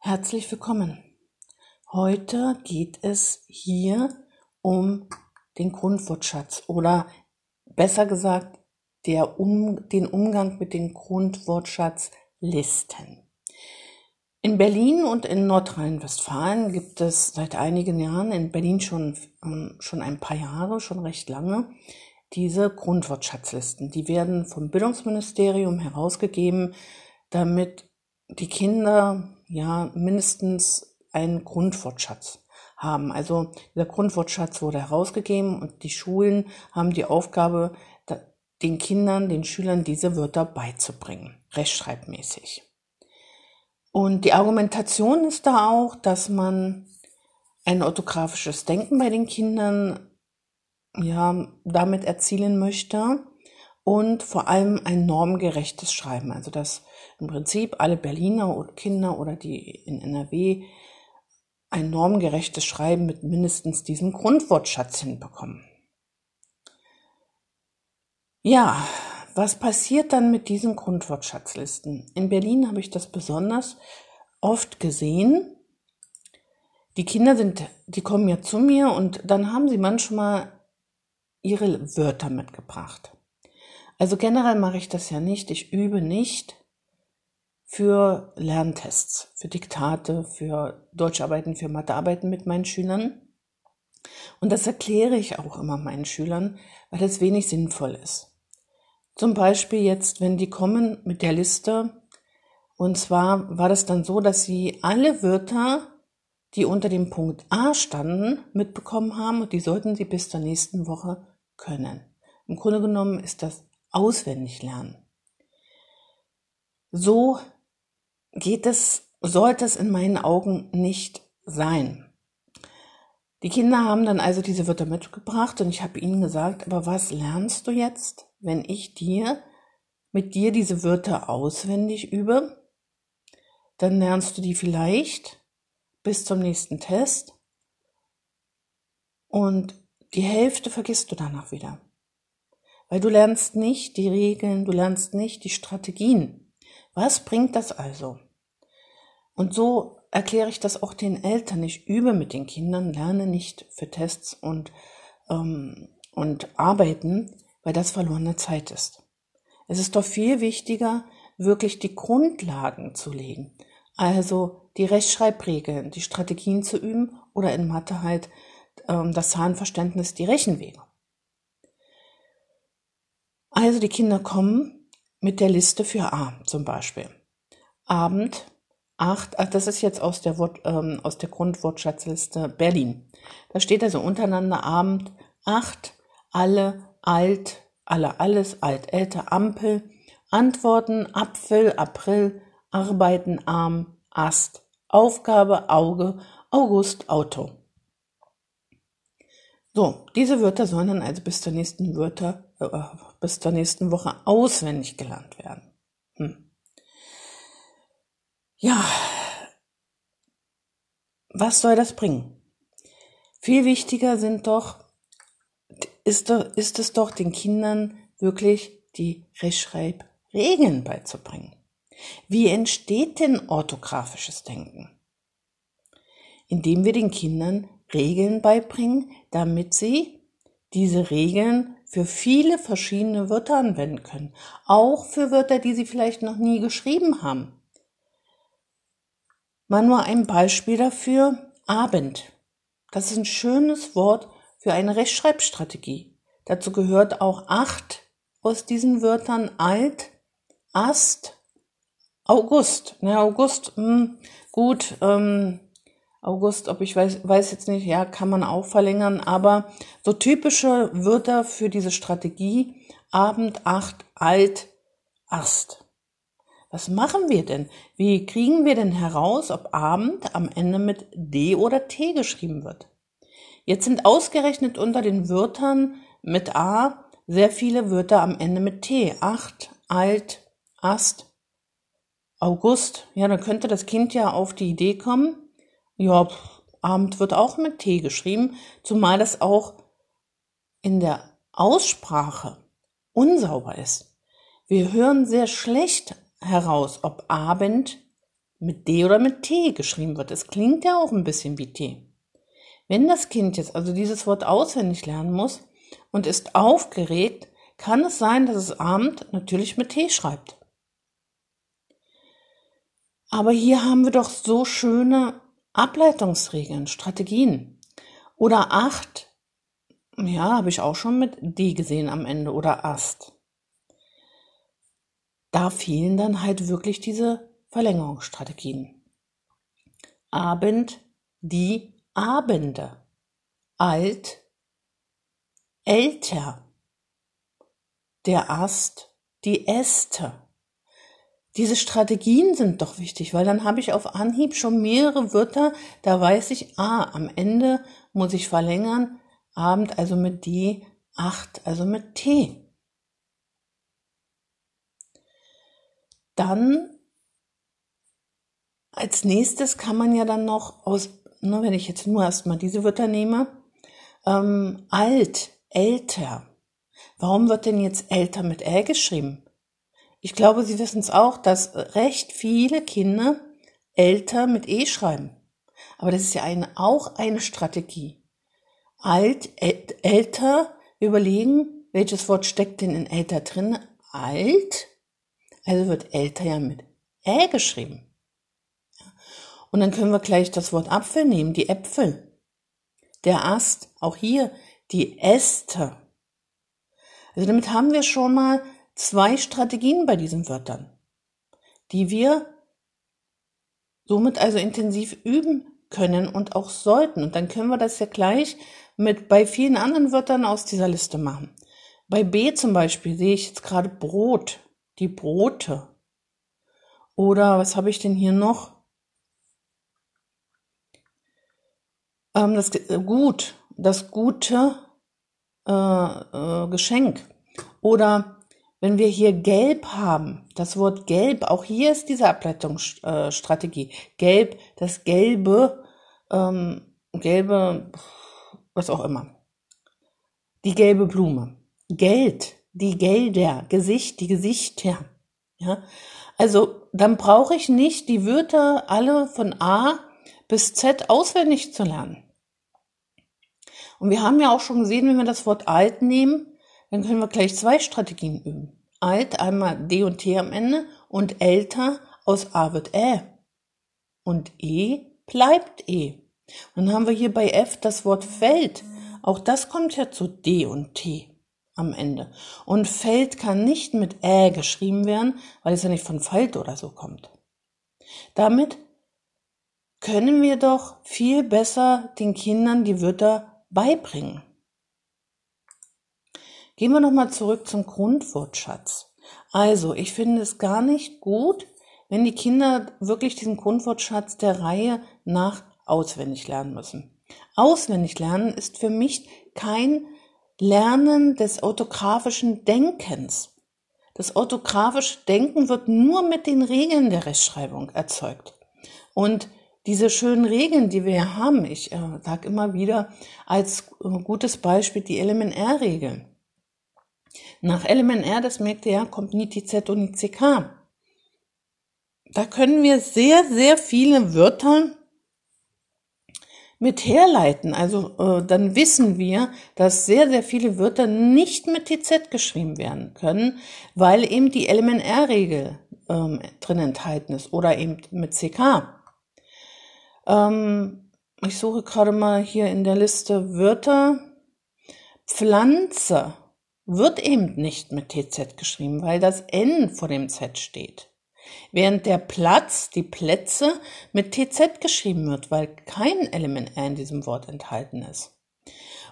Herzlich willkommen. Heute geht es hier um den Grundwortschatz oder besser gesagt der um, den Umgang mit den Grundwortschatzlisten. In Berlin und in Nordrhein-Westfalen gibt es seit einigen Jahren, in Berlin schon, ähm, schon ein paar Jahre, schon recht lange, diese Grundwortschatzlisten. Die werden vom Bildungsministerium herausgegeben, damit die Kinder ja mindestens einen Grundwortschatz haben. Also dieser Grundwortschatz wurde herausgegeben und die Schulen haben die Aufgabe, den Kindern, den Schülern diese Wörter beizubringen, rechtschreibmäßig. Und die Argumentation ist da auch, dass man ein orthografisches Denken bei den Kindern ja damit erzielen möchte und vor allem ein normgerechtes Schreiben, also dass im Prinzip alle Berliner Kinder oder die in NRW ein normgerechtes Schreiben mit mindestens diesem Grundwortschatz hinbekommen. Ja, was passiert dann mit diesen Grundwortschatzlisten? In Berlin habe ich das besonders oft gesehen. Die Kinder sind, die kommen ja zu mir und dann haben sie manchmal ihre Wörter mitgebracht. Also generell mache ich das ja nicht. Ich übe nicht für Lerntests, für Diktate, für Deutscharbeiten, für Mathearbeiten mit meinen Schülern. Und das erkläre ich auch immer meinen Schülern, weil es wenig sinnvoll ist. Zum Beispiel jetzt, wenn die kommen mit der Liste, und zwar war das dann so, dass sie alle Wörter, die unter dem Punkt A standen, mitbekommen haben und die sollten sie bis zur nächsten Woche können. Im Grunde genommen ist das auswendig lernen. So geht es, sollte es in meinen Augen nicht sein. Die Kinder haben dann also diese Wörter mitgebracht und ich habe ihnen gesagt, aber was lernst du jetzt, wenn ich dir mit dir diese Wörter auswendig übe? Dann lernst du die vielleicht bis zum nächsten Test und die Hälfte vergisst du danach wieder. Weil du lernst nicht die Regeln, du lernst nicht die Strategien. Was bringt das also? Und so erkläre ich das auch den Eltern. Ich übe mit den Kindern, lerne nicht für Tests und, ähm, und Arbeiten, weil das verlorene Zeit ist. Es ist doch viel wichtiger, wirklich die Grundlagen zu legen. Also die Rechtschreibregeln, die Strategien zu üben oder in Mathe halt ähm, das Zahlenverständnis, die Rechenwege. Also die Kinder kommen mit der Liste für A zum Beispiel. Abend acht, ach, das ist jetzt aus der, Wort, ähm, aus der Grundwortschatzliste Berlin. Da steht also untereinander Abend acht, alle, alt, alle, alles, alt, älter, Ampel, Antworten, Apfel, April, Arbeiten, Arm, Ast, Aufgabe, Auge, August, Auto. So, diese Wörter sollen dann also bis zur nächsten Wörter, äh, bis zur nächsten Woche auswendig gelernt werden. Hm. Ja, was soll das bringen? Viel wichtiger sind doch, ist, ist es doch den Kindern wirklich die Rechtschreibregeln beizubringen. Wie entsteht denn orthografisches Denken? Indem wir den Kindern Regeln beibringen, damit sie diese Regeln für viele verschiedene Wörter anwenden können. Auch für Wörter, die sie vielleicht noch nie geschrieben haben. Mal nur ein Beispiel dafür. Abend. Das ist ein schönes Wort für eine Rechtschreibstrategie. Dazu gehört auch acht aus diesen Wörtern alt, Ast, August. Na, August, mh, hm, gut, ähm, August, ob ich weiß, weiß jetzt nicht, ja, kann man auch verlängern, aber so typische Wörter für diese Strategie, Abend, Acht, Alt, Ast. Was machen wir denn? Wie kriegen wir denn heraus, ob Abend am Ende mit D oder T geschrieben wird? Jetzt sind ausgerechnet unter den Wörtern mit A sehr viele Wörter am Ende mit T. Acht, Alt, Ast, August. Ja, dann könnte das Kind ja auf die Idee kommen, ja, Abend wird auch mit T geschrieben, zumal das auch in der Aussprache unsauber ist. Wir hören sehr schlecht heraus, ob Abend mit D oder mit T geschrieben wird. Es klingt ja auch ein bisschen wie T. Wenn das Kind jetzt also dieses Wort auswendig lernen muss und ist aufgeregt, kann es sein, dass es Abend natürlich mit T schreibt. Aber hier haben wir doch so schöne Ableitungsregeln, Strategien. Oder acht, ja, habe ich auch schon mit D gesehen am Ende oder Ast. Da fehlen dann halt wirklich diese Verlängerungsstrategien. Abend, die Abende. Alt, älter. Der Ast, die Äste. Diese Strategien sind doch wichtig, weil dann habe ich auf Anhieb schon mehrere Wörter, da weiß ich, ah, am Ende muss ich verlängern, Abend also mit D, acht also mit T. Dann als nächstes kann man ja dann noch aus, ne, wenn ich jetzt nur erstmal diese Wörter nehme, ähm, alt, älter. Warum wird denn jetzt älter mit Ä geschrieben? Ich glaube, Sie wissen es auch, dass recht viele Kinder älter mit E schreiben. Aber das ist ja eine, auch eine Strategie. Alt, älter, überlegen, welches Wort steckt denn in älter drin? Alt, also wird älter ja mit Ä geschrieben. Und dann können wir gleich das Wort Apfel nehmen, die Äpfel. Der Ast, auch hier die Äste. Also damit haben wir schon mal zwei Strategien bei diesen Wörtern, die wir somit also intensiv üben können und auch sollten. Und dann können wir das ja gleich mit bei vielen anderen Wörtern aus dieser Liste machen. Bei B zum Beispiel sehe ich jetzt gerade Brot, die Brote. Oder was habe ich denn hier noch? Ähm, das äh, Gut, das gute äh, äh, Geschenk. Oder wenn wir hier gelb haben, das Wort gelb, auch hier ist diese Ableitungsstrategie. Gelb, das gelbe, ähm, gelbe, was auch immer. Die gelbe Blume. Geld, die Gelder, Gesicht, die Gesichter. Ja, also dann brauche ich nicht die Wörter alle von A bis Z auswendig zu lernen. Und wir haben ja auch schon gesehen, wenn wir das Wort alt nehmen, dann können wir gleich zwei Strategien üben. Alt, einmal D und T am Ende und älter aus A wird Ä. Und E bleibt E. Und dann haben wir hier bei F das Wort Feld. Auch das kommt ja zu D und T am Ende. Und Feld kann nicht mit Ä geschrieben werden, weil es ja nicht von Falt oder so kommt. Damit können wir doch viel besser den Kindern die Wörter beibringen. Gehen wir nochmal zurück zum Grundwortschatz. Also, ich finde es gar nicht gut, wenn die Kinder wirklich diesen Grundwortschatz der Reihe nach auswendig lernen müssen. Auswendig lernen ist für mich kein Lernen des orthografischen Denkens. Das orthografische Denken wird nur mit den Regeln der Rechtschreibung erzeugt. Und diese schönen Regeln, die wir haben, ich äh, sage immer wieder als äh, gutes Beispiel die LMNR-Regeln. Nach LMNR, das merkt ihr ja, kommt nie die Z und die CK. Da können wir sehr, sehr viele Wörter mit herleiten. Also äh, dann wissen wir, dass sehr, sehr viele Wörter nicht mit TZ geschrieben werden können, weil eben die LMNR-Regel ähm, drin enthalten ist oder eben mit CK. Ähm, ich suche gerade mal hier in der Liste Wörter. Pflanze wird eben nicht mit TZ geschrieben, weil das N vor dem Z steht. Während der Platz, die Plätze, mit TZ geschrieben wird, weil kein Element R in diesem Wort enthalten ist.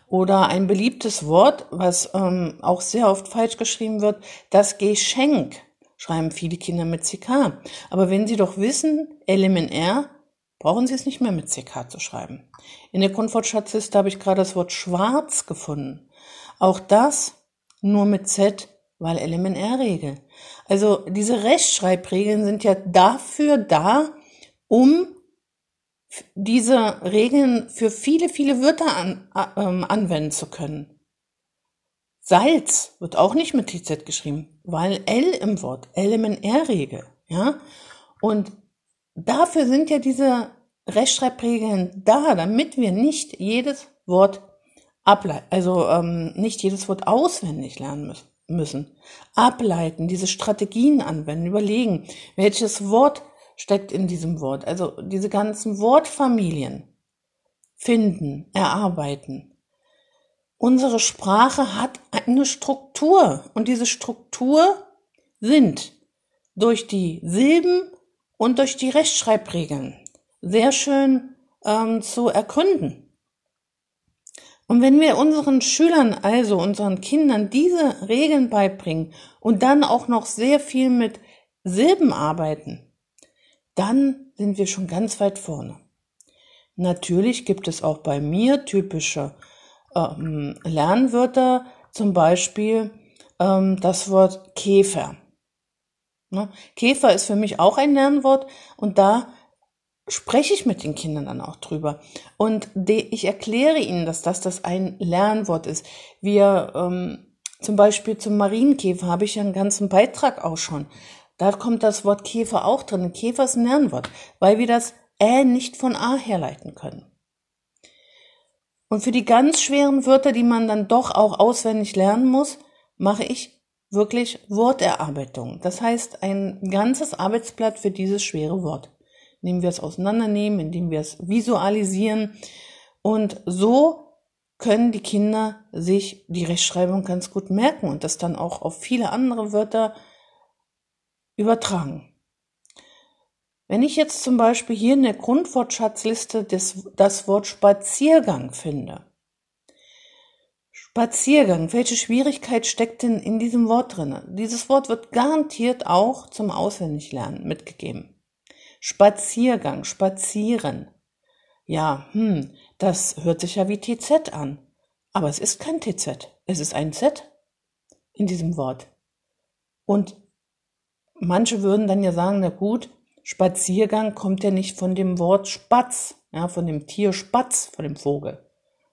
Oder ein beliebtes Wort, was ähm, auch sehr oft falsch geschrieben wird, das Geschenk schreiben viele Kinder mit CK. Aber wenn sie doch wissen, Element R, brauchen sie es nicht mehr mit CK zu schreiben. In der Grundwortschatzliste habe ich gerade das Wort schwarz gefunden. Auch das nur mit Z, weil LMNR-Regel. Also diese Rechtschreibregeln sind ja dafür da, um diese Regeln für viele, viele Wörter an, äh, anwenden zu können. Salz wird auch nicht mit TZ geschrieben, weil L im Wort, LMNR-Regel, ja. Und dafür sind ja diese Rechtschreibregeln da, damit wir nicht jedes Wort ableiten, also ähm, nicht jedes Wort auswendig lernen müssen, müssen. Ableiten, diese Strategien anwenden, überlegen, welches Wort steckt in diesem Wort. Also diese ganzen Wortfamilien finden, erarbeiten. Unsere Sprache hat eine Struktur und diese Struktur sind durch die Silben und durch die Rechtschreibregeln sehr schön ähm, zu ergründen. Und wenn wir unseren Schülern, also unseren Kindern, diese Regeln beibringen und dann auch noch sehr viel mit Silben arbeiten, dann sind wir schon ganz weit vorne. Natürlich gibt es auch bei mir typische ähm, Lernwörter, zum Beispiel ähm, das Wort Käfer. Ne? Käfer ist für mich auch ein Lernwort und da spreche ich mit den Kindern dann auch drüber. Und ich erkläre ihnen, dass das, das ein Lernwort ist. Wir ähm, zum Beispiel zum Marienkäfer habe ich ja einen ganzen Beitrag auch schon. Da kommt das Wort Käfer auch drin. Käfer ist ein Lernwort, weil wir das Ä nicht von A herleiten können. Und für die ganz schweren Wörter, die man dann doch auch auswendig lernen muss, mache ich wirklich Worterarbeitung. Das heißt, ein ganzes Arbeitsblatt für dieses schwere Wort. Indem wir es auseinandernehmen, indem wir es visualisieren. Und so können die Kinder sich die Rechtschreibung ganz gut merken und das dann auch auf viele andere Wörter übertragen. Wenn ich jetzt zum Beispiel hier in der Grundwortschatzliste das, das Wort Spaziergang finde, Spaziergang, welche Schwierigkeit steckt denn in diesem Wort drin? Dieses Wort wird garantiert auch zum Auswendiglernen mitgegeben. Spaziergang, spazieren. Ja, hm, das hört sich ja wie TZ an. Aber es ist kein TZ. Es ist ein Z in diesem Wort. Und manche würden dann ja sagen, na gut, Spaziergang kommt ja nicht von dem Wort Spatz, ja, von dem Tier Spatz, von dem Vogel.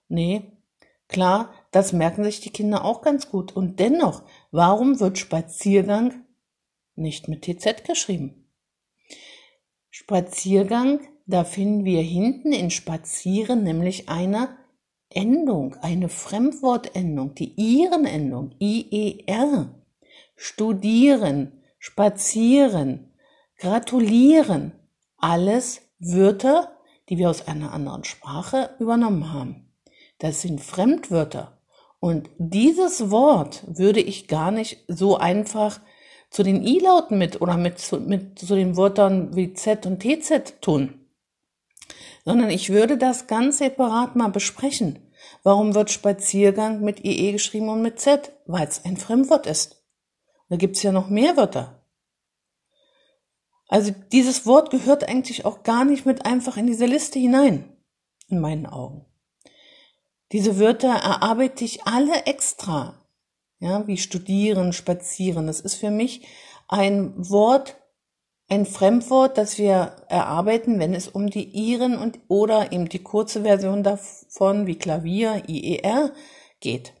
Nee, klar, das merken sich die Kinder auch ganz gut. Und dennoch, warum wird Spaziergang nicht mit TZ geschrieben? Spaziergang, da finden wir hinten in Spazieren nämlich eine Endung, eine Fremdwortendung, die Iren-Endung, IER. Studieren, spazieren, gratulieren. Alles Wörter, die wir aus einer anderen Sprache übernommen haben. Das sind Fremdwörter. Und dieses Wort würde ich gar nicht so einfach zu den I-Lauten mit oder mit zu, mit zu den Wörtern wie Z und TZ tun, sondern ich würde das ganz separat mal besprechen. Warum wird Spaziergang mit IE geschrieben und mit Z? Weil es ein Fremdwort ist. Da gibt's ja noch mehr Wörter. Also dieses Wort gehört eigentlich auch gar nicht mit einfach in diese Liste hinein, in meinen Augen. Diese Wörter erarbeite ich alle extra, ja, wie studieren, spazieren. Das ist für mich ein Wort, ein Fremdwort, das wir erarbeiten, wenn es um die Iren und oder eben die kurze Version davon wie Klavier, IER geht.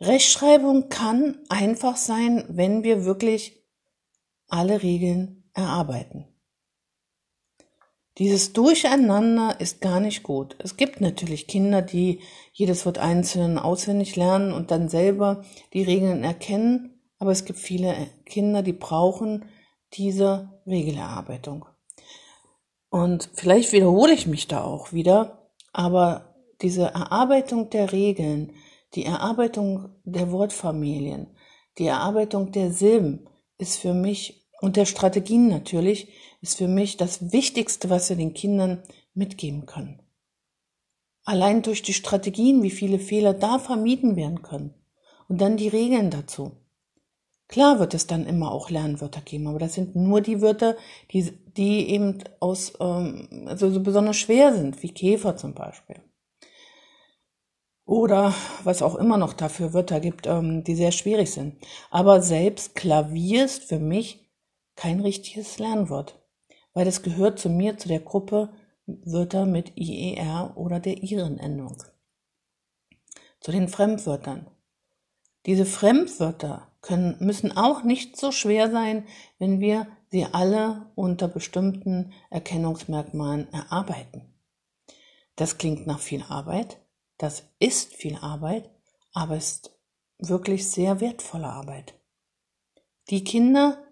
Rechtschreibung kann einfach sein, wenn wir wirklich alle Regeln erarbeiten. Dieses Durcheinander ist gar nicht gut. Es gibt natürlich Kinder, die jedes Wort einzeln auswendig lernen und dann selber die Regeln erkennen, aber es gibt viele Kinder, die brauchen diese Regelerarbeitung. Und vielleicht wiederhole ich mich da auch wieder, aber diese Erarbeitung der Regeln, die Erarbeitung der Wortfamilien, die Erarbeitung der Silben ist für mich und der Strategien natürlich ist für mich das Wichtigste, was wir den Kindern mitgeben können. Allein durch die Strategien, wie viele Fehler da vermieden werden können. Und dann die Regeln dazu. Klar wird es dann immer auch Lernwörter geben, aber das sind nur die Wörter, die, die eben aus, ähm, also so besonders schwer sind, wie Käfer zum Beispiel. Oder was auch immer noch dafür Wörter gibt, ähm, die sehr schwierig sind. Aber selbst Klavier ist für mich kein richtiges Lernwort, weil es gehört zu mir, zu der Gruppe Wörter mit IER oder der Iren-Endung. Zu den Fremdwörtern. Diese Fremdwörter können, müssen auch nicht so schwer sein, wenn wir sie alle unter bestimmten Erkennungsmerkmalen erarbeiten. Das klingt nach viel Arbeit, das ist viel Arbeit, aber ist wirklich sehr wertvolle Arbeit. Die Kinder,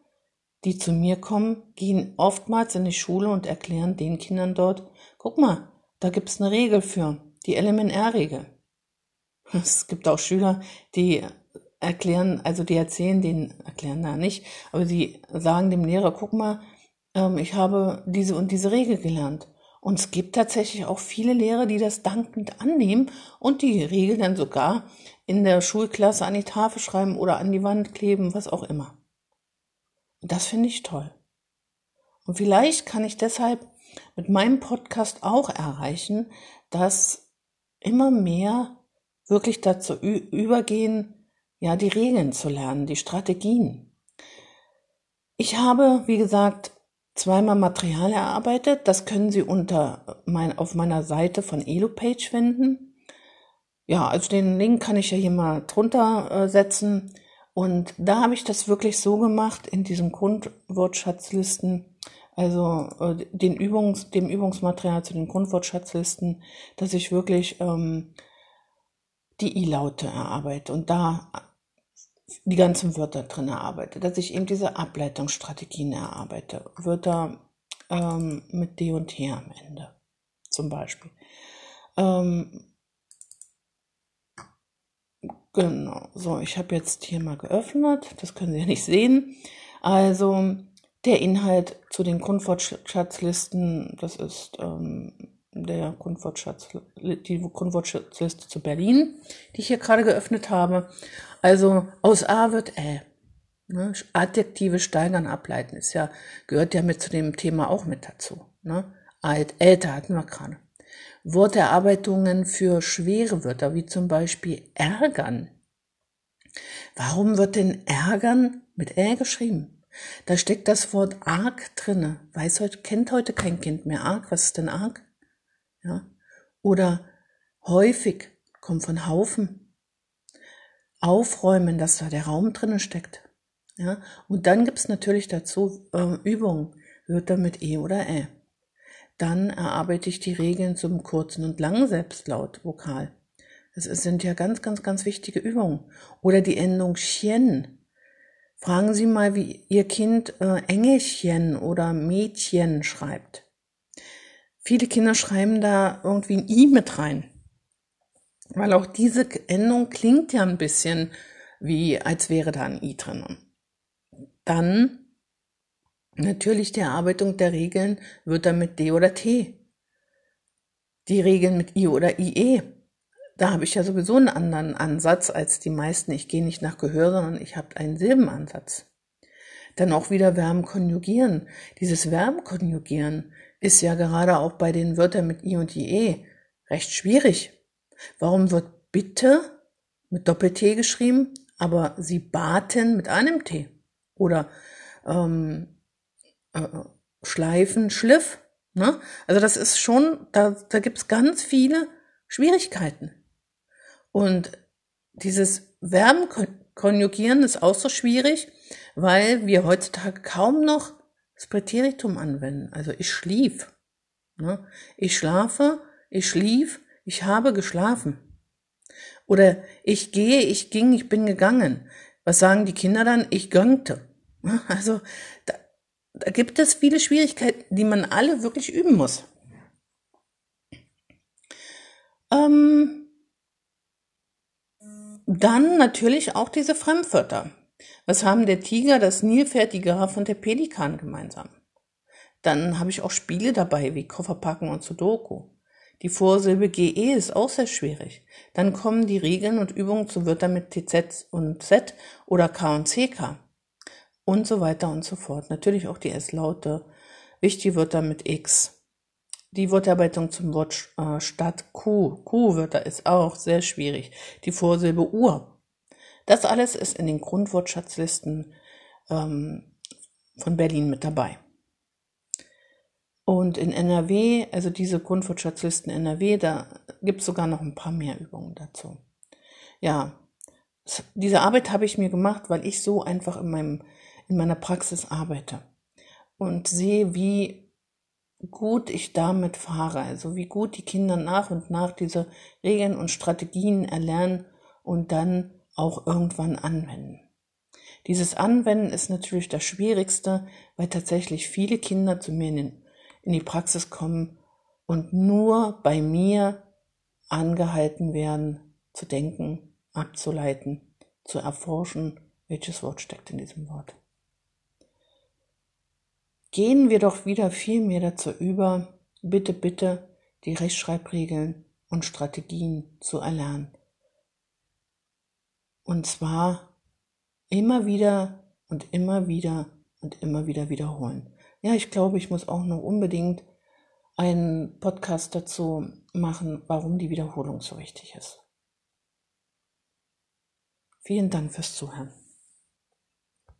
die zu mir kommen, gehen oftmals in die Schule und erklären den Kindern dort, guck mal, da gibt's eine Regel für, die LMNR-Regel. Es gibt auch Schüler, die erklären, also die erzählen den, erklären da nicht, aber die sagen dem Lehrer, guck mal, ähm, ich habe diese und diese Regel gelernt. Und es gibt tatsächlich auch viele Lehrer, die das dankend annehmen und die Regel dann sogar in der Schulklasse an die Tafel schreiben oder an die Wand kleben, was auch immer. Das finde ich toll. Und vielleicht kann ich deshalb mit meinem Podcast auch erreichen, dass immer mehr wirklich dazu übergehen, ja, die Regeln zu lernen, die Strategien. Ich habe, wie gesagt, zweimal Material erarbeitet. Das können Sie unter mein, auf meiner Seite von EloPage finden. Ja, also den Link kann ich ja hier mal drunter äh, setzen. Und da habe ich das wirklich so gemacht in diesen Grundwortschatzlisten, also äh, den Übungs, dem Übungsmaterial zu den Grundwortschatzlisten, dass ich wirklich ähm, die I-Laute erarbeite und da die ganzen Wörter drin erarbeite, dass ich eben diese Ableitungsstrategien erarbeite. Wörter ähm, mit D und T am Ende zum Beispiel. Ähm, genau, so, ich habe jetzt hier mal geöffnet, das können Sie ja nicht sehen. Also der Inhalt zu den Grundwortschatzlisten, das ist ähm, der Grundwortschatz, die Grundwortschatzliste zu Berlin, die ich hier gerade geöffnet habe. Also aus A wird Ä. Ne? Adjektive steigern, ableiten ist ja, gehört ja mit zu dem Thema auch mit dazu. Ne? Alt, älter hatten wir gerade. Worterarbeitungen für schwere Wörter, wie zum Beispiel ärgern. Warum wird denn ärgern mit Ä geschrieben? Da steckt das Wort arg drinne. Weiß heute, kennt heute kein Kind mehr arg. Was ist denn arg? Ja. Oder häufig kommt von Haufen. Aufräumen, dass da der Raum drinnen steckt. Ja. Und dann gibt's natürlich dazu äh, Übungen, Wörter mit E oder Ä. Dann erarbeite ich die Regeln zum kurzen und langen Selbstlaut-Vokal. Das sind ja ganz, ganz, ganz wichtige Übungen. Oder die Endung Chen. Fragen Sie mal, wie Ihr Kind äh, Engelchen oder Mädchen schreibt. Viele Kinder schreiben da irgendwie ein I mit rein. Weil auch diese Endung klingt ja ein bisschen wie, als wäre da ein I drin. Dann natürlich die Erarbeitung der Regeln wird dann mit D oder T. Die Regeln mit I oder IE. Da habe ich ja sowieso einen anderen Ansatz als die meisten. Ich gehe nicht nach Gehör, sondern ich habe einen Silbenansatz. Dann auch wieder Verben konjugieren. Dieses Verben konjugieren ist ja gerade auch bei den Wörtern mit I und IE recht schwierig. Warum wird bitte mit Doppel-T geschrieben, aber sie baten mit einem T? Oder ähm, äh, Schleifen, Schliff. Ne? Also das ist schon, da, da gibt's ganz viele Schwierigkeiten. Und dieses Verben konjugieren ist auch so schwierig, weil wir heutzutage kaum noch das Präteritum anwenden. Also ich schlief. Ne? Ich schlafe, ich schlief, ich habe geschlafen. Oder ich gehe, ich ging, ich bin gegangen. Was sagen die Kinder dann? Ich gangte. Also da, da gibt es viele Schwierigkeiten, die man alle wirklich üben muss. Ähm, dann natürlich auch diese Fremdwörter. Was haben der Tiger, das Nilpferd, die Giraffe und der Pelikan gemeinsam? Dann habe ich auch Spiele dabei, wie Kofferpacken und Sudoku. Die Vorsilbe GE ist auch sehr schwierig. Dann kommen die Regeln und Übungen zu Wörtern mit TZ und Z oder K und CK. Und so weiter und so fort. Natürlich auch die S-Laute. Wichtige Wörter mit X. Die Wortarbeitung zum Wort äh, statt Q. Q-Wörter ist auch sehr schwierig. Die Vorsilbe Uhr das alles ist in den Grundwortschatzlisten ähm, von Berlin mit dabei. Und in NRW, also diese Grundwortschatzlisten NRW, da gibt es sogar noch ein paar mehr Übungen dazu. Ja, diese Arbeit habe ich mir gemacht, weil ich so einfach in, meinem, in meiner Praxis arbeite. und sehe, wie gut ich damit fahre, also wie gut die Kinder nach und nach diese Regeln und Strategien erlernen und dann auch irgendwann anwenden. Dieses Anwenden ist natürlich das Schwierigste, weil tatsächlich viele Kinder zu mir in, die Praxis kommen und nur bei mir angehalten werden, zu denken, abzuleiten, zu erforschen, welches Wort steckt in diesem Wort. Gehen wir doch wieder viel mehr dazu über, bitte, bitte die Rechtschreibregeln und Strategien zu erlernen. Und zwar immer wieder und immer wieder und immer wieder wiederholen. Ja, ich glaube, ich muss auch noch unbedingt einen Podcast dazu machen, warum die Wiederholung so wichtig ist. Vielen Dank fürs Zuhören.